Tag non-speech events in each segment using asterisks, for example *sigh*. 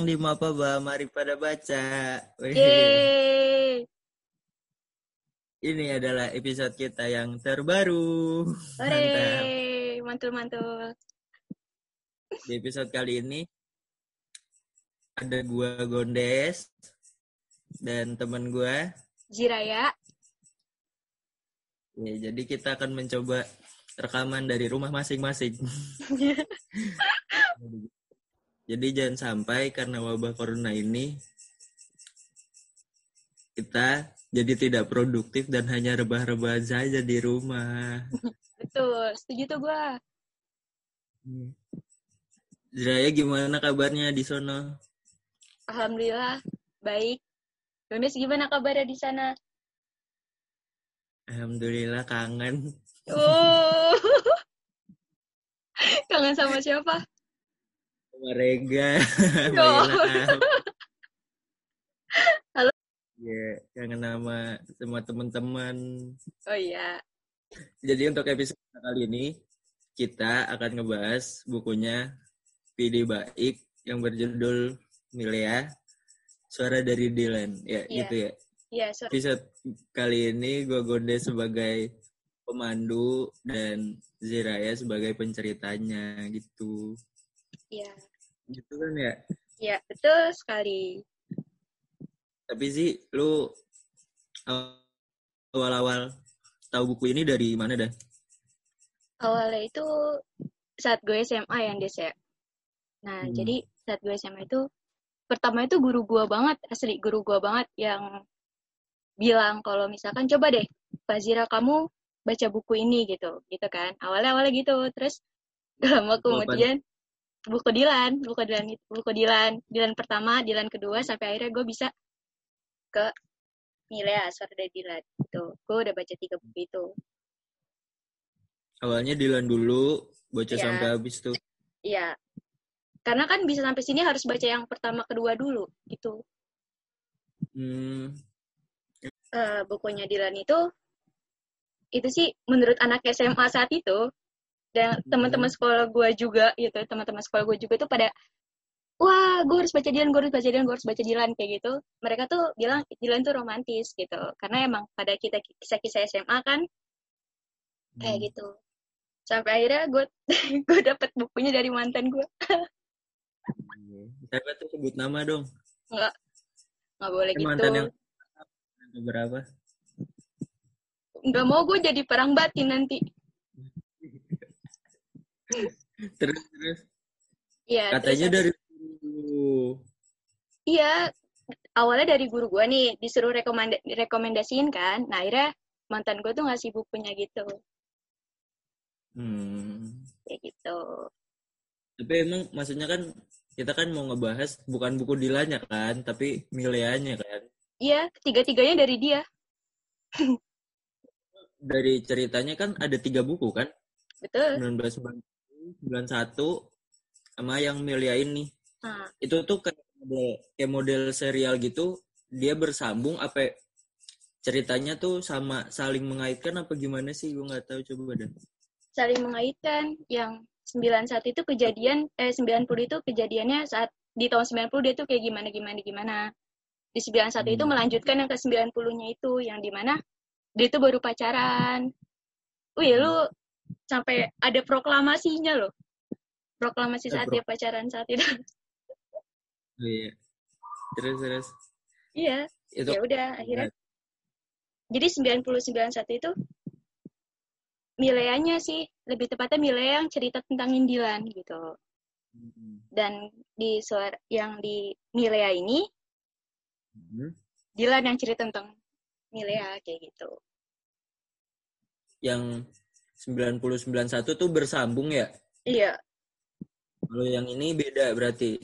datang di Mapaba, mari pada baca. Yeay. Ini adalah episode kita yang terbaru. Mantap. Hore. Mantul-mantul. Di episode kali ini ada gua Gondes dan teman gua. Jiraya. Ya, jadi kita akan mencoba rekaman dari rumah masing-masing. *laughs* *laughs* jadi jangan sampai karena wabah corona ini kita jadi tidak produktif dan hanya rebah-rebah saja di rumah. Betul. Setuju tuh gue. Jiraya gimana kabarnya di sono? Alhamdulillah. Baik. Yunus gimana kabarnya di sana? Alhamdulillah kangen. Oh. *laughs* Kangen sama siapa? Sama Rega. *laughs* Maila. Halo. Ya, kangen sama semua teman-teman. Oh iya. Jadi untuk episode kali ini kita akan ngebahas bukunya PD Baik yang berjudul Milea Suara dari Dylan. Ya, Iya. gitu ya. Iya, sorry. Episode kali ini gue gonde sebagai pemandu dan Ziraya sebagai penceritanya gitu. Iya. Gitu kan ya. Iya, betul sekali. Tapi sih lu awal-awal tahu buku ini dari mana dah? Awalnya itu saat gue SMA yang des ya. Nah, Hmm. jadi saat gue SMA itu pertama itu guru gue banget, asli guru gue banget yang bilang kalau misalkan coba deh, Fazira kamu baca buku ini gitu, gitu kan. Awalnya awalnya gitu, terus *laughs* gak lama kemudian buku Dilan, buku Dilan itu, buku Dilan, Dilan pertama, Dilan kedua, sampai akhirnya gue bisa ke Milea, suara dari Dilan. Gitu. Gue udah baca tiga buku itu. Awalnya Dilan dulu, baca Iya. sampai habis tuh. Iya. Karena kan bisa sampai sini harus baca yang pertama kedua dulu gitu. Hmm, Eh, bukunya Dilan itu itu sih menurut anak SMA saat itu dan teman-teman sekolah gue juga gitu, teman-teman sekolah gue juga tuh pada wah gue harus baca Dilan, gue harus baca Dilan, gue harus baca Dilan kayak gitu. Mereka tuh bilang Dilan tuh romantis gitu. Karena emang pada kita kisah-kisah SMA kan kayak hmm. gitu. Sampai akhirnya gue *laughs* gue dapet bukunya dari mantan gue. Siapa tuh sebut nama dong? Nggak nggak boleh Eh, gitu. mantan yang yang berapa? nggak mau gue jadi perang batin nanti. Terus terus Iya, katanya terus- dari dulu. iya awalnya dari guru gue nih disuruh rekomenda rekomendasiin kan. Nah akhirnya mantan gue tuh ngasih bukunya gitu, Hmm. kayak gitu. Tapi emang maksudnya kan kita kan mau ngebahas bukan buku Dilannya kan, tapi Mileanya kan. Iya, ketiga-tiganya dari dia. Dari ceritanya kan ada tiga buku kan, Betul. 1990, 91, sama yang Milea ini. Nah, Itu tuh kayak model, kayak model serial gitu, dia bersambung apa ceritanya tuh sama saling mengaitkan apa gimana sih? Gue nggak tahu coba deh. saling mengaitkan yang 91 itu kejadian eh 90 itu kejadiannya saat di tahun 90 dia tuh kayak gimana gimana gimana. Di 91 itu Hmm. melanjutkan yang ke 90-nya itu yang di mana dia tuh baru pacaran. Wih, lu sampai ada proklamasinya loh. Proklamasi saat Pro- dia pacaran saat itu. Oh, iya. Terus terus iya, itu ya udah akhirnya. Jadi 90 91 itu Mileanya sih, lebih tepatnya Milea yang cerita tentang Indilan gitu. Hmm. dan di suara yang di Milea ini Hmm. Dilan yang cerita tentang Milea kayak gitu. yang 9091 tuh bersambung ya. Iya, Kalau yang ini beda berarti.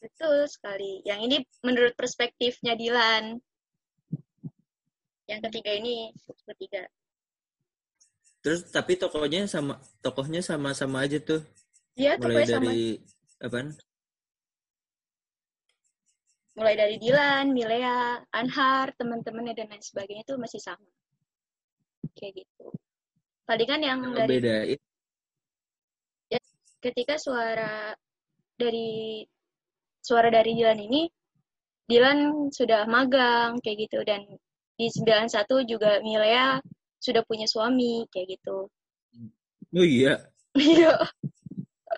betul sekali. Yang ini menurut perspektifnya Dilan. Yang ketiga ini ketiga. Terus tapi tokohnya sama tokohnya sama-sama aja tuh. Tuh Mulai pokoknya sama dari apaan? mulai dari Dilan, Milea, Anhar, teman-temannya dan lain sebagainya itu masih sama. Kayak gitu. Palingan yang Yang dari ngebedain ketika suara dari suara dari Dilan ini Dilan sudah magang kayak gitu dan di 91 juga Milea sudah punya suami kayak gitu. Oh iya, Iya,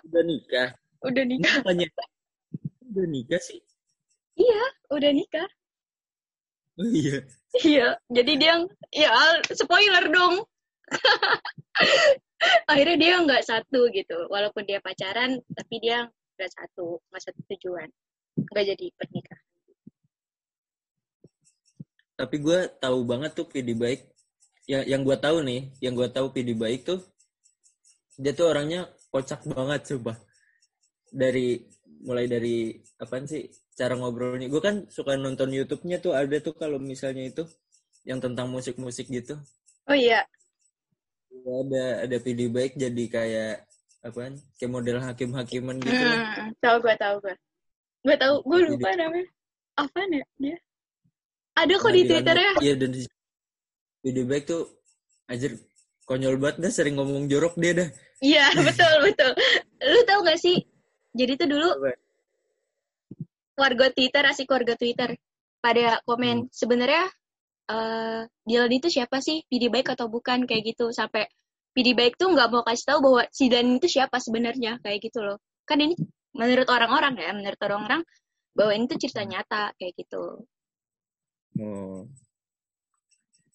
udah nikah. udah nikah. bukannya udah nikah sih? Iya, udah nikah. Oh iya. Iya, jadi dia ya spoiler dong. *laughs* Akhirnya dia nggak satu gitu, walaupun dia pacaran, tapi dia nggak satu, nggak satu tujuan, nggak jadi pernikahan. Tapi gue tahu banget tuh PD baik. Ya, yang gue tahu nih, yang gue tahu PD baik tuh dia tuh orangnya kocak banget coba. Dari mulai dari apaan sih cara ngobrolnya. Gue kan suka nonton YouTube-nya tuh ada tuh kalau misalnya itu yang tentang musik-musik gitu. Oh iya, Ada ada PD baik jadi kayak apaan? Kayak model hakim-hakiman gitu. lah. hmm, tahu gue tahu gue, gue tahu, gue Jadi- lupa namanya. Apaan ya dia? Ada kok Nah, di Twitter ya. Iya dan di PD baik tuh anjir konyol banget dah sering ngomong jorok dia dah. Iya *laughs* betul betul. Lu tahu gak sih? Jadi tuh dulu Apa? warga Twitter asik warga Twitter pada komen sebenarnya eh Dylan itu siapa sih PD baik atau bukan kayak gitu sampai PD baik tuh nggak mau kasih tahu bahwa si Dan itu siapa sebenarnya kayak gitu loh kan ini menurut orang-orang ya menurut orang-orang bahwa ini tuh cerita nyata kayak gitu Oh.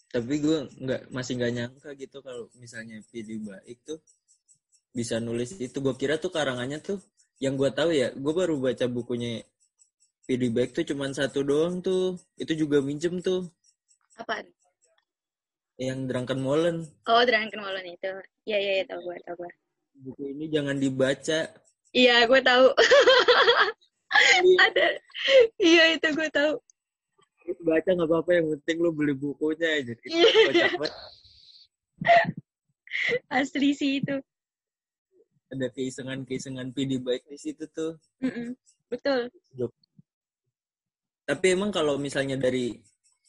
Tapi gue nggak masih nggak nyangka gitu kalau misalnya PD baik tuh bisa nulis itu. Gue kira tuh karangannya tuh yang gue tahu ya. Gue baru baca bukunya PD baik tuh cuman satu doang tuh. Itu juga minjem tuh. Apaan Yang Drunken Molen. oh Drunken Molen itu iya iya ya, tahu gue tahu gue Buku ini jangan dibaca. iya gue tahu *laughs* ada iya itu gue tahu Baca nggak apa-apa yang penting lu beli bukunya aja. Itu Iya. asli sih itu Ada keisengan-keisengan PD baik di situ tuh. Mm-mm. betul Tapi emang kalau misalnya dari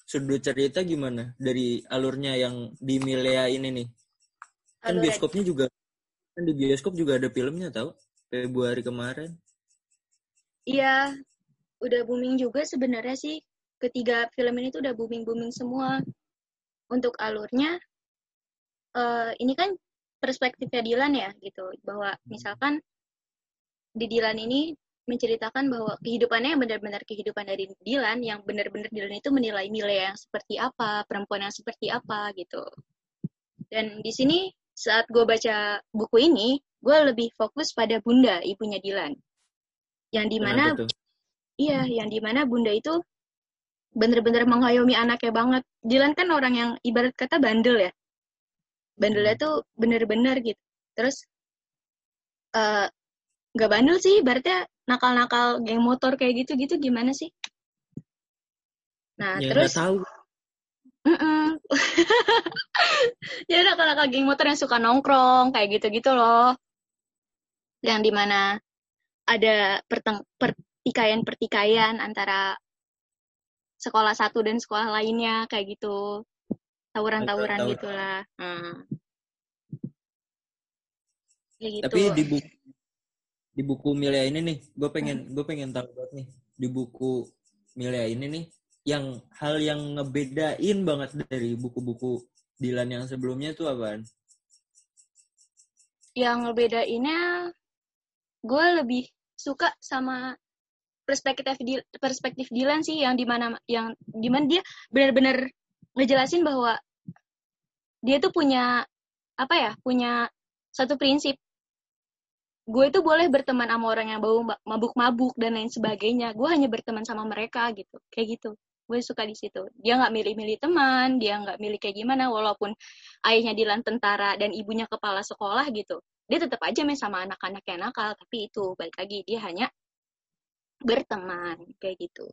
sudut cerita gimana? Dari alurnya yang di Milea ini nih. Kan Alurnya- bioskopnya juga kan di bioskop juga ada filmnya tahu Februari kemarin. Iya, udah booming juga sebenarnya sih. Ketiga film ini tuh udah booming-booming semua. Untuk alurnya, eh ini kan perspektifnya Dilan ya, gitu. Bahwa misalkan di Dilan ini menceritakan bahwa kehidupannya yang benar-benar kehidupan dari Dilan, yang benar-benar Dilan itu menilai Milea yang seperti apa, perempuan yang seperti apa, gitu. Dan di sini, saat gue baca buku ini, gue lebih fokus pada Bunda, ibunya Dilan. Yang di mana tuh? Iya, yang di mana bunda itu bener-bener mengayomi anaknya banget. Dilan kan orang yang ibarat kata bandel ya. Bandelnya Hmm. tuh bener-bener gitu. Terus eh nggak bandel sih, berarti nakal-nakal geng motor kayak gitu-gitu gimana sih? Nah, Ya terus tahu. *laughs* Ya nakal-nakal geng motor yang suka nongkrong kayak gitu-gitu loh. Yang di mana ada perteng- pertikaian-pertikaian antara sekolah satu dan sekolah lainnya kayak gitu. Tawuran-tawuran Tawuran. gitulah. Hmm. Kayak gitu. Tapi di buku di buku Milea ini nih, gue pengen gue pengen tahu banget nih di buku Milea ini nih yang hal yang ngebedain banget dari buku-buku Dilan yang sebelumnya tuh apaan? yang ngebedainnya gue lebih suka sama perspektif perspektif Dilan sih yang di mana yang di mana dia benar-benar ngejelasin bahwa dia tuh punya apa ya punya satu prinsip gue itu boleh berteman sama orang yang bau ma- mabuk-mabuk dan lain sebagainya. Gue hanya berteman sama mereka gitu. Kayak gitu. Gue suka di situ. Dia nggak milih-milih teman dia nggak milih kayak gimana walaupun ayahnya Dilan tentara dan ibunya kepala sekolah gitu. Dia tetap aja main sama anak-anak yang nakal tapi itu balik lagi dia hanya berteman kayak gitu.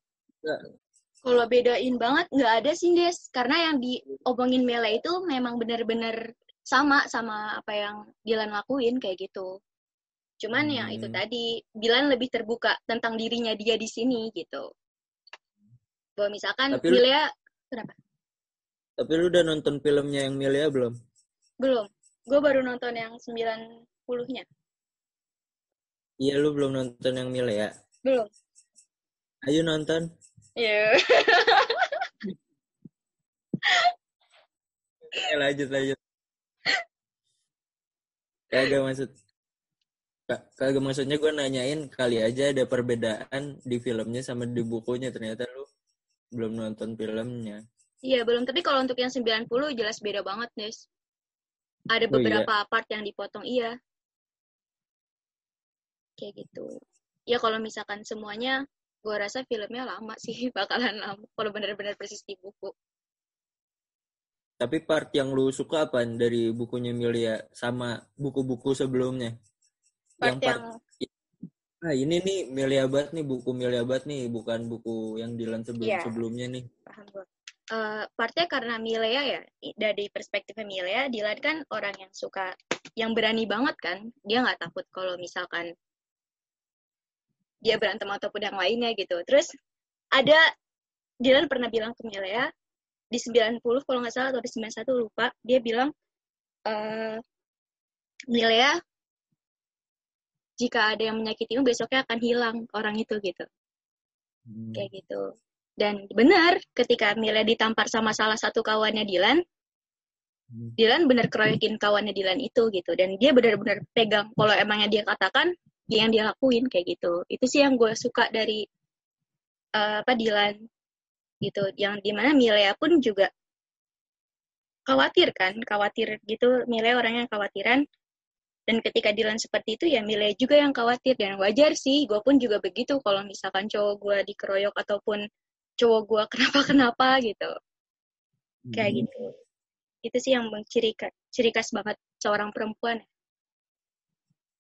Kalau bedain banget nggak ada sih Des. Karena yang diomongin Mela itu memang benar-benar sama sama apa yang Dilan lakuin kayak gitu cuman ya itu Hmm. tadi Dilan lebih terbuka tentang dirinya dia di sini gitu bahwa misalkan Tapi lu- Milea kenapa Tapi lu udah nonton filmnya yang Milea belum? belum gue baru nonton yang 90-nya Iya lu belum nonton yang Milea. belum Ayo nonton. Iya. Ya, lanjut lanjut. Kagak maksud kagak maksudnya gue nanyain kali aja ada perbedaan di filmnya sama di bukunya ternyata lu belum nonton filmnya. Iya, belum. Tapi kalau untuk yang 90 jelas beda banget, Des. Ada Oh, iya. beberapa part yang dipotong, iya. Kayak gitu. Ya kalau misalkan semuanya, gue rasa filmnya lama sih, *laughs* bakalan lama. Kalau benar-benar persis di buku. Tapi part yang lu suka apa dari bukunya Milia sama buku-buku sebelumnya? Part yang yang, part ah ini nih Milia Bat nih buku Milia Bat nih bukan buku yang Dilan sebelum Iya. sebelumnya nih. paham gue. Eh, partnya karena Milea ya, dari perspektifnya Milea, Dilan kan orang yang suka, yang berani banget kan. Dia nggak takut kalau misalkan dia berantem ataupun yang lainnya gitu. Terus ada, Dilan pernah bilang ke Milea, di 90 kalau nggak salah atau di 91 lupa, dia bilang, eh Milea, jika ada yang menyakitimu besoknya akan hilang orang itu gitu Hmm. kayak gitu. Dan benar, ketika Mila ditampar sama salah satu kawannya Dilan, Hmm. Dilan benar keroyokin kawannya Dilan itu gitu. Dan dia benar-benar pegang kalau emangnya dia katakan, dia yang dia lakuin kayak gitu. Itu sih yang gue suka dari eh, apa Dilan gitu. Yang di mana Milea pun juga khawatir kan, khawatir gitu. Milea orangnya khawatiran. Dan ketika Dilan seperti itu ya Milea juga yang khawatir dan wajar sih. Gue pun juga begitu kalau misalkan cowok gue dikeroyok ataupun cowok gue *laughs* kenapa-kenapa gitu. Kayak Hmm. gitu. Itu sih yang ciri ciri khas banget seorang perempuan.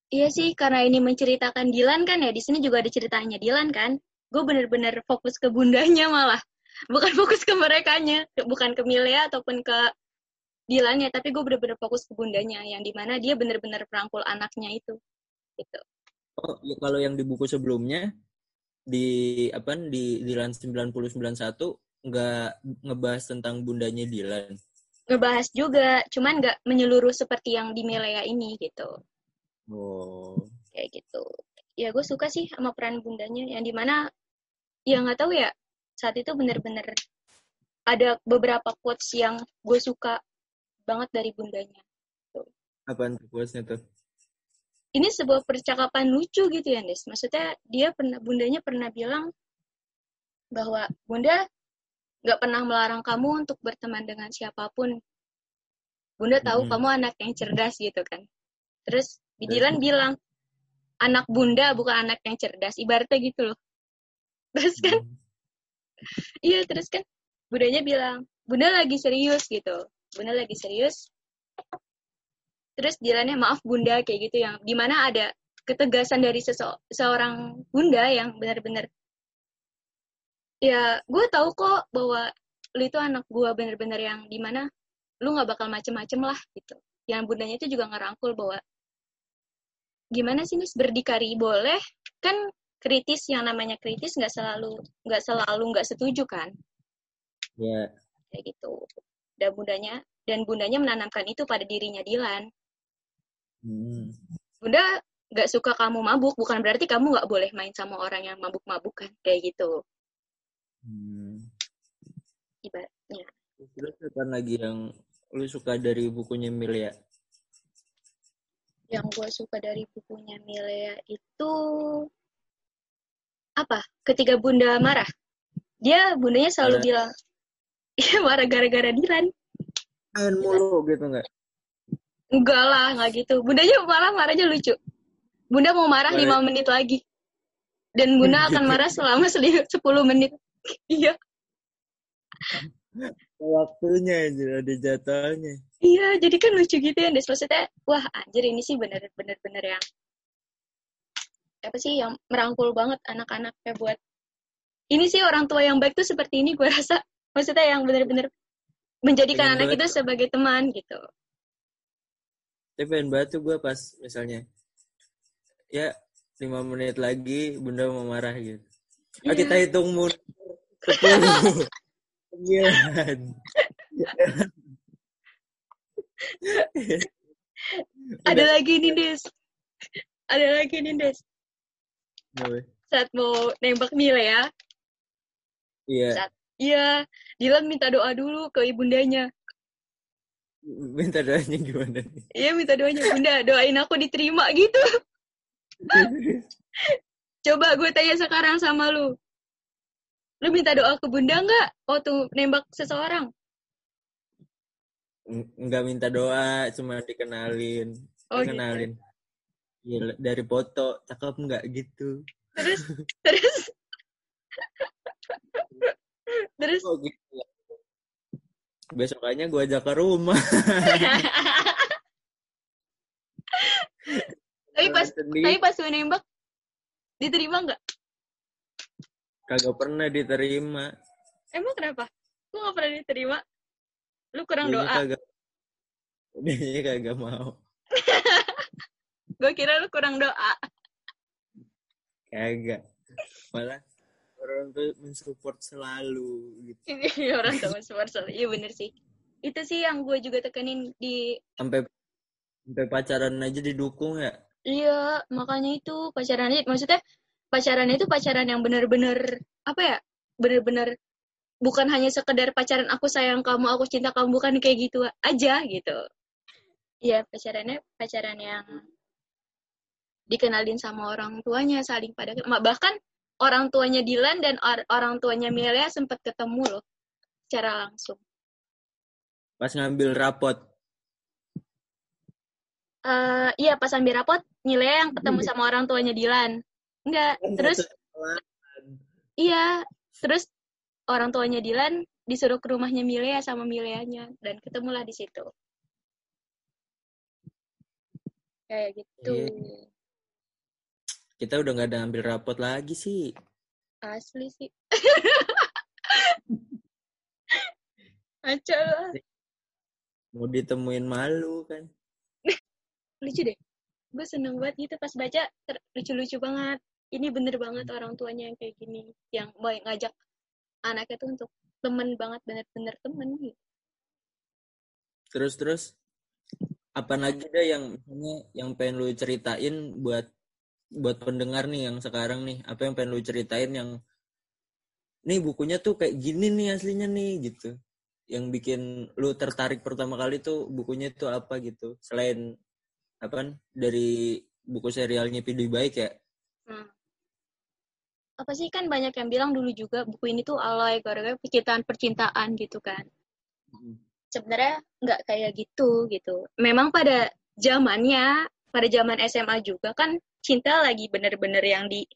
Iya sih, karena ini menceritakan Dilan kan ya, di sini juga ada ceritanya Dilan kan. Gue bener-bener fokus ke bundanya malah. Bukan *laughs* fokus ke merekanya, bukan ke Milea ataupun ke Dilan ya, tapi gue bener-bener fokus ke bundanya, yang di mana dia bener-bener merangkul anaknya itu. Gitu. Oh, ya kalau yang di buku sebelumnya di apa di Dilan 9091 nggak ngebahas tentang bundanya Dilan. Ngebahas juga, cuman nggak menyeluruh seperti yang di Milea ini gitu. Oh. kayak gitu ya gue suka sih sama peran bundanya yang di mana ya nggak tahu ya saat itu bener-bener ada beberapa quotes yang gue suka banget dari bundanya. Apaan tuh quotes-nya tuh? ini sebuah percakapan lucu gitu ya Des maksudnya dia pernah bundanya pernah bilang bahwa bunda nggak pernah melarang kamu untuk berteman dengan siapa pun. Bunda tahu Mhm. kamu anak yang cerdas gitu kan. Terus Dilan bilang anak bunda bukan anak yang cerdas ibaratnya gitu loh. Terus kan? Hmm. iya terus kan? Bundanya bilang bunda lagi serius gitu bunda lagi serius. Terus Dilannya maaf bunda kayak gitu yang di mana ada ketegasan dari sese- seorang bunda yang benar-benar ya gue tahu kok bahwa lu itu anak gue bener-bener yang di mana lu nggak bakal macem-macem lah gitu. Yang bundanya itu juga ngerangkul bahwa gimana sih nis? Berdikari boleh? Kan kritis yang namanya kritis nggak selalu nggak selalu nggak setuju kan? Ya. kayak gitu dan bundanya dan bundanya menanamkan itu pada dirinya Dilan Hmm. bunda nggak suka kamu mabuk bukan berarti kamu nggak boleh main sama orang yang mabuk-mabukan kayak gitu Hmm. ibaratnya Terus apa lagi yang lu suka dari bukunya Milia? yang gue suka dari bukunya Milea itu apa ketika bunda marah dia bundanya selalu Marah. bilang iya marah gara-gara Dilan. Main mulu gitu nggak? enggak lah nggak gitu. Bundanya malah marahnya lucu. Bunda mau marah lima menit lagi. Dan bunda akan *laughs* marah selama seli- 10 menit. *laughs* Iya. Waktunya aja ada jadwalnya. iya jadi kan lucu gitu ya Des. Maksudnya wah anjir ini sih bener-bener bener yang apa sih yang merangkul banget anak-anaknya buat ini sih orang tua yang baik tuh seperti ini gue rasa maksudnya yang bener-bener menjadikan Pengen anak banget. itu sebagai teman gitu Tapi pengen banget tuh gue pas misalnya ya lima menit lagi bunda mau marah gitu. Ah, Iya. kita hitung mundur sembilan. ada lagi nih Des ada lagi nih Des saat mau nembak Mila ya Iya. Saat iya, Dilan minta doa dulu ke ibundanya. Minta doanya gimana? Iya minta doanya, bunda doain aku diterima gitu. *laughs* Coba gue tanya sekarang sama lu. Lu minta doa ke bunda nggak waktu nembak seseorang? Enggak minta doa, cuma dikenalin. Oh, gitu. Dikenalin. Iya, dari foto, cakep nggak gitu. Terus, terus, *laughs* terus. Oh gitu ya. Besokannya gue ajak ke rumah. *laughs* tapi pas, Sendiri. tapi pas lu nembak, diterima nggak? Kagak pernah diterima. Emang kenapa? Lu nggak pernah diterima? Lu kurang Dianya doa. Kagak, Dianya kagak mau. *laughs* Gue kira lu kurang doa. Kagak. Malah orang tuh mensupport selalu gitu. *laughs* Ini orang sama sponsor. Iya bener sih. Itu sih yang gue juga tekenin di Sampai sampai pacaran aja didukung ya. Iya, makanya itu pacarannya maksudnya pacaran itu pacaran yang bener-bener apa ya? Bener-bener bukan hanya sekedar pacaran aku sayang kamu, aku cinta kamu, bukan kayak gitu aja gitu. Iya, pacarannya pacaran yang dikenalin sama orang tuanya, saling pada bahkan orang tuanya Dilan dan or- orang tuanya Melia sempat ketemu loh secara langsung. Pas ngambil rapot. Eh iya, pas ambil rapot, Milea yang ketemu sama orang tuanya Dilan. Enggak, terus Iya, terus orang tuanya Dilan disuruh ke rumahnya Milea sama Mileanya dan ketemulah di situ. Kayak gitu. Iya. Kita udah nggak ada ambil rapot lagi sih. Asli sih. *laughs* Aca lah. Mau ditemuin malu kan. *laughs* Lucu deh. Gue seneng banget gitu pas baca lucu-lucu banget. Ini bener banget orang tuanya yang kayak gini. Yang mau ngajak anaknya tuh untuk temen banget, bener-bener temen gitu. Terus terus apa lagi deh yang misalnya yang pengen lu ceritain buat buat pendengar nih yang sekarang nih apa yang pengen lu ceritain yang nih bukunya tuh kayak gini nih aslinya nih gitu yang bikin lu tertarik pertama kali tuh bukunya tuh apa gitu selain apa kan dari buku serialnya Pidi Baik ya Hmm. Apa sih kan banyak yang bilang dulu juga buku ini tuh alay gara-gara percintaan-percintaan gitu kan. Sebenarnya nggak kayak gitu gitu. Memang pada zamannya, pada zaman SMA juga kan cinta lagi bener-bener yang di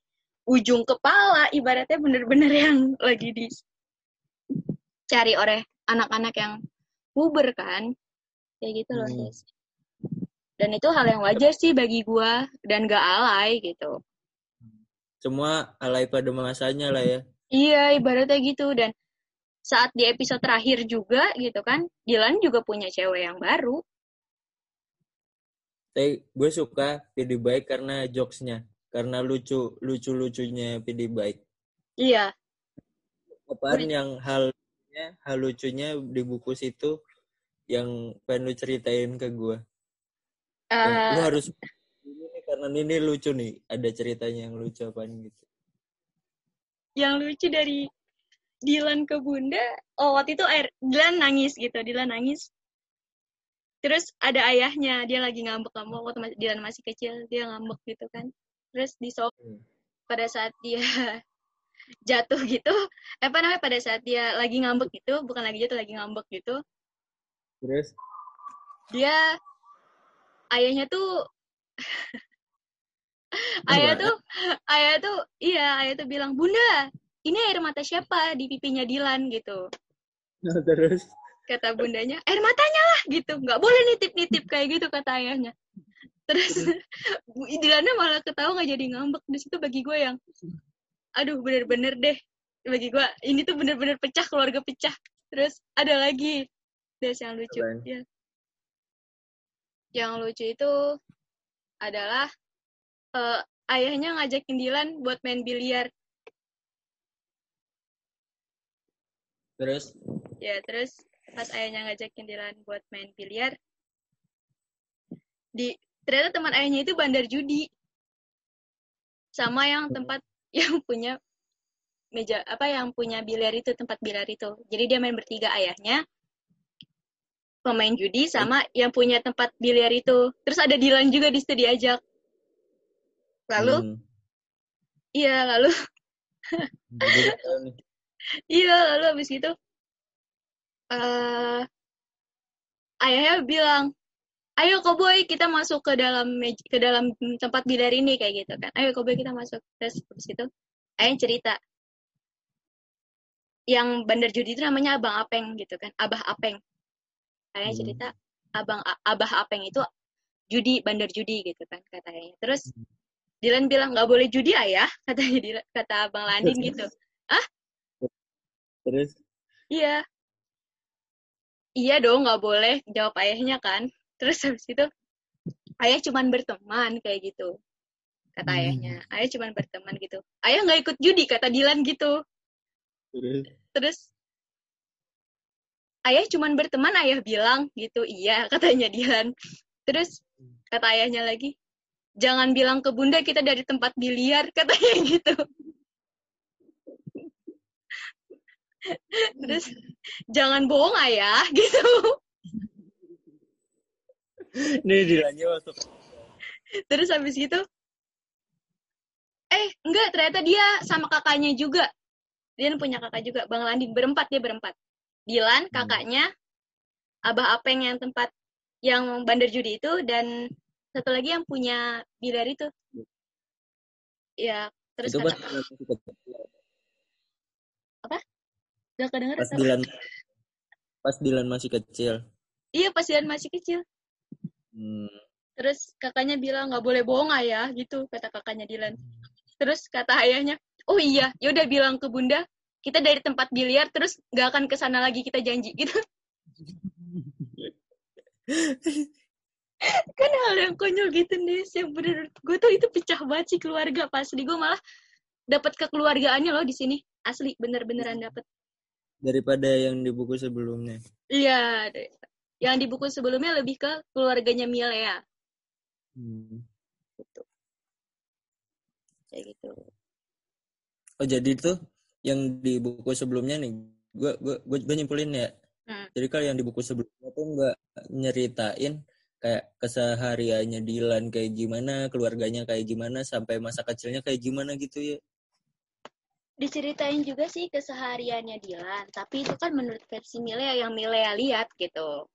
ujung kepala, ibaratnya bener-bener yang lagi dicari oleh anak-anak yang puber kan. Kayak gitu loh. Hmm. Sis. Dan itu hal yang wajar sih bagi gua dan gak alay gitu. semua alay pada masanya lah ya Iya, ibaratnya gitu dan saat di episode terakhir juga gitu kan, Dylan juga punya cewek yang baru. Tapi gue suka Pidi Baik karena jokesnya karena lucu lucu lucunya Pidi Baik. Iya, apaan yang hal hal lucunya di buku situ yang pengen lu ceritain ke gue? Eh, lu harus ini nih karena ini lucu nih ada ceritanya yang lucu apaan gitu. Yang lucu dari Dylan ke Bunda, oh waktu itu air Dylan nangis gitu, Dylan nangis. Terus ada ayahnya, dia lagi ngambek ngambek waktu Dylan masih kecil, dia ngambek gitu kan. Terus di sofa Hmm. pada saat dia *laughs* jatuh gitu, eh, apa namanya pada saat dia lagi ngambek gitu, bukan lagi jatuh lagi ngambek gitu, terus? Dia ayahnya tuh *laughs* ayah tuh ayah tuh iya ayah tuh bilang bunda ini air mata siapa di pipinya Dilan? gitu. *laughs* Terus kata bundanya air matanya lah gitu. Nggak boleh nitip nitip kayak gitu kata ayahnya. Terus *laughs* Bu malah ketawa nggak jadi ngambek. Di situ bagi gue yang aduh bener-bener deh. Bagi gue ini tuh bener-bener pecah keluarga pecah. Terus ada lagi. Des yang lucu. Ya. Yang lucu itu adalah eh, ayahnya ngajakin Dilan buat main biliar. Terus? Ya terus pas ayahnya ngajakin Dilan buat main biliar di ternyata teman ayahnya itu bandar judi. Sama yang tempat *laughs* yang punya meja apa yang punya biliar itu tempat biliar itu. Jadi dia main bertiga ayahnya pemain judi sama yang punya tempat biliar itu. Terus ada Dilan juga di situ diajak. Lalu Hmm. iya lalu *laughs* iya lalu habis itu eh ayahnya bilang ayo boy kita masuk ke dalam ke dalam tempat biliar ini kayak gitu kan. Ayo boy kita masuk. Terus habis itu ayah cerita. Yang bandar judi itu namanya abang apeng gitu kan abah apeng. Ayah Hmm. cerita abang abah apeng itu judi bandar judi gitu kan kata ayahnya. Terus Dilan bilang nggak boleh judi ayah *laughs* katanya Dilan, kata abang Landin gitu. Terus? Iya. Iya dong, nggak boleh jawab ayahnya kan. Terus habis itu ayah cuman berteman kayak gitu. Kata Hmm. ayahnya. Ayah cuman berteman gitu. Ayah nggak ikut judi kata Dilan gitu. terus Terus ayah cuman berteman ayah bilang gitu. Iya *laughs* katanya Dilan. Terus kata ayahnya lagi, jangan bilang ke bunda kita dari tempat biliar *laughs* katanya gitu. Terus jangan bohong ayah *laughs* gitu. Nih Dilannya masuk. Terus habis gitu, eh enggak ternyata dia sama kakaknya juga. Dia punya kakak juga, Bang Landin berempat dia berempat. Dilan Hmm. kakaknya, Abah Apeng yang tempat yang bandar judi itu dan satu lagi yang punya biliar itu. Ya, terus Itu kata. Gak kedengeran Pas? Dilan pas Dilan masih kecil. Iya pas Dilan masih kecil. Hmm. Terus kakaknya bilang nggak boleh bohong ayah gitu kata kakaknya Dilan. Terus kata ayahnya, oh iya, yaudah bilang ke bunda kita dari tempat biliar terus nggak akan ke sana lagi kita janji *laughs* gitu. kan hal yang konyol gitu nih yang bener gue tuh itu pecah banget sih keluarga pas di gue malah dapat kekeluargaannya loh di sini asli bener-beneran dapet Daripada yang di buku sebelumnya. iya yang di buku sebelumnya lebih ke keluarganya Milea Hmm. kayak gitu Oh jadi tuh yang di buku sebelumnya nih, gue gue gue gue nyimpulin ya. Hmm. Jadi kalau yang di buku sebelumnya tuh nggak nyeritain kayak kesehariannya Dilan kayak gimana, keluarganya kayak gimana, sampai masa kecilnya kayak gimana gitu ya. Diceritain juga sih kesehariannya Dilan tapi itu kan menurut versi Milea yang Milea lihat gitu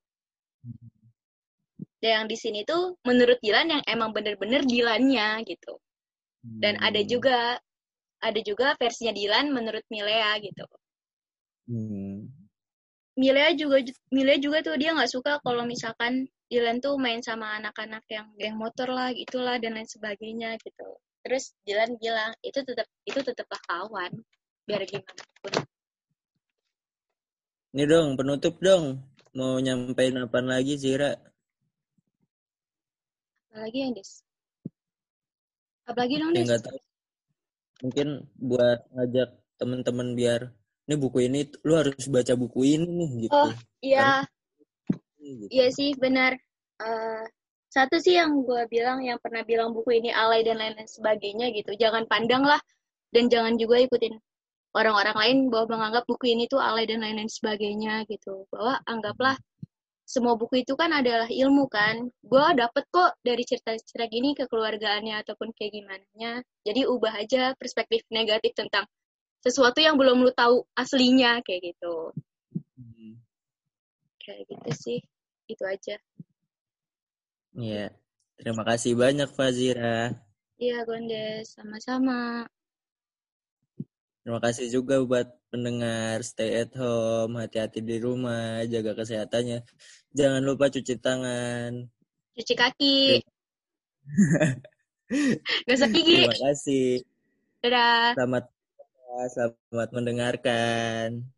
dan yang di sini tuh menurut Dilan yang emang bener-bener Dilannya gitu dan ada Hmm. juga ada juga versinya Dilan menurut Milea gitu Hmm. Milea juga Milea juga tuh dia nggak suka kalau misalkan Dilan tuh main sama anak-anak yang geng motor lah gitulah dan lain sebagainya gitu terus Dilan bilang itu tetap itu tetaplah kawan biar gimana pun Ini dong penutup dong. Mau nyampein apa lagi Zira? apalagi yang Des apalagi dong Ya Des tahu. Mungkin buat ngajak temen-temen biar ini buku ini lu harus baca buku ini nih gitu. Oh, iya Gitu. Iya sih benar. Eh, satu sih yang gue bilang yang pernah bilang buku ini alay dan lain-lain sebagainya gitu. Jangan pandang lah dan jangan juga ikutin orang-orang lain bahwa menganggap buku ini tuh alay dan lain-lain sebagainya gitu. Bahwa anggaplah semua buku itu kan adalah ilmu kan. Gue dapet kok dari cerita-cerita gini kekeluargaannya ataupun kayak gimana Jadi ubah aja perspektif negatif tentang sesuatu yang belum lu tahu aslinya kayak gitu. Hmm. Kayak gitu sih. Itu aja. Iya. Terima kasih banyak Fazira. Iya, Gondes. Sama-sama. Terima kasih juga buat pendengar stay at home, hati-hati di rumah, jaga kesehatannya. Jangan lupa cuci tangan. Cuci kaki. *laughs* Gosok gigi. Terima kasih. Dadah. Selamat selamat mendengarkan.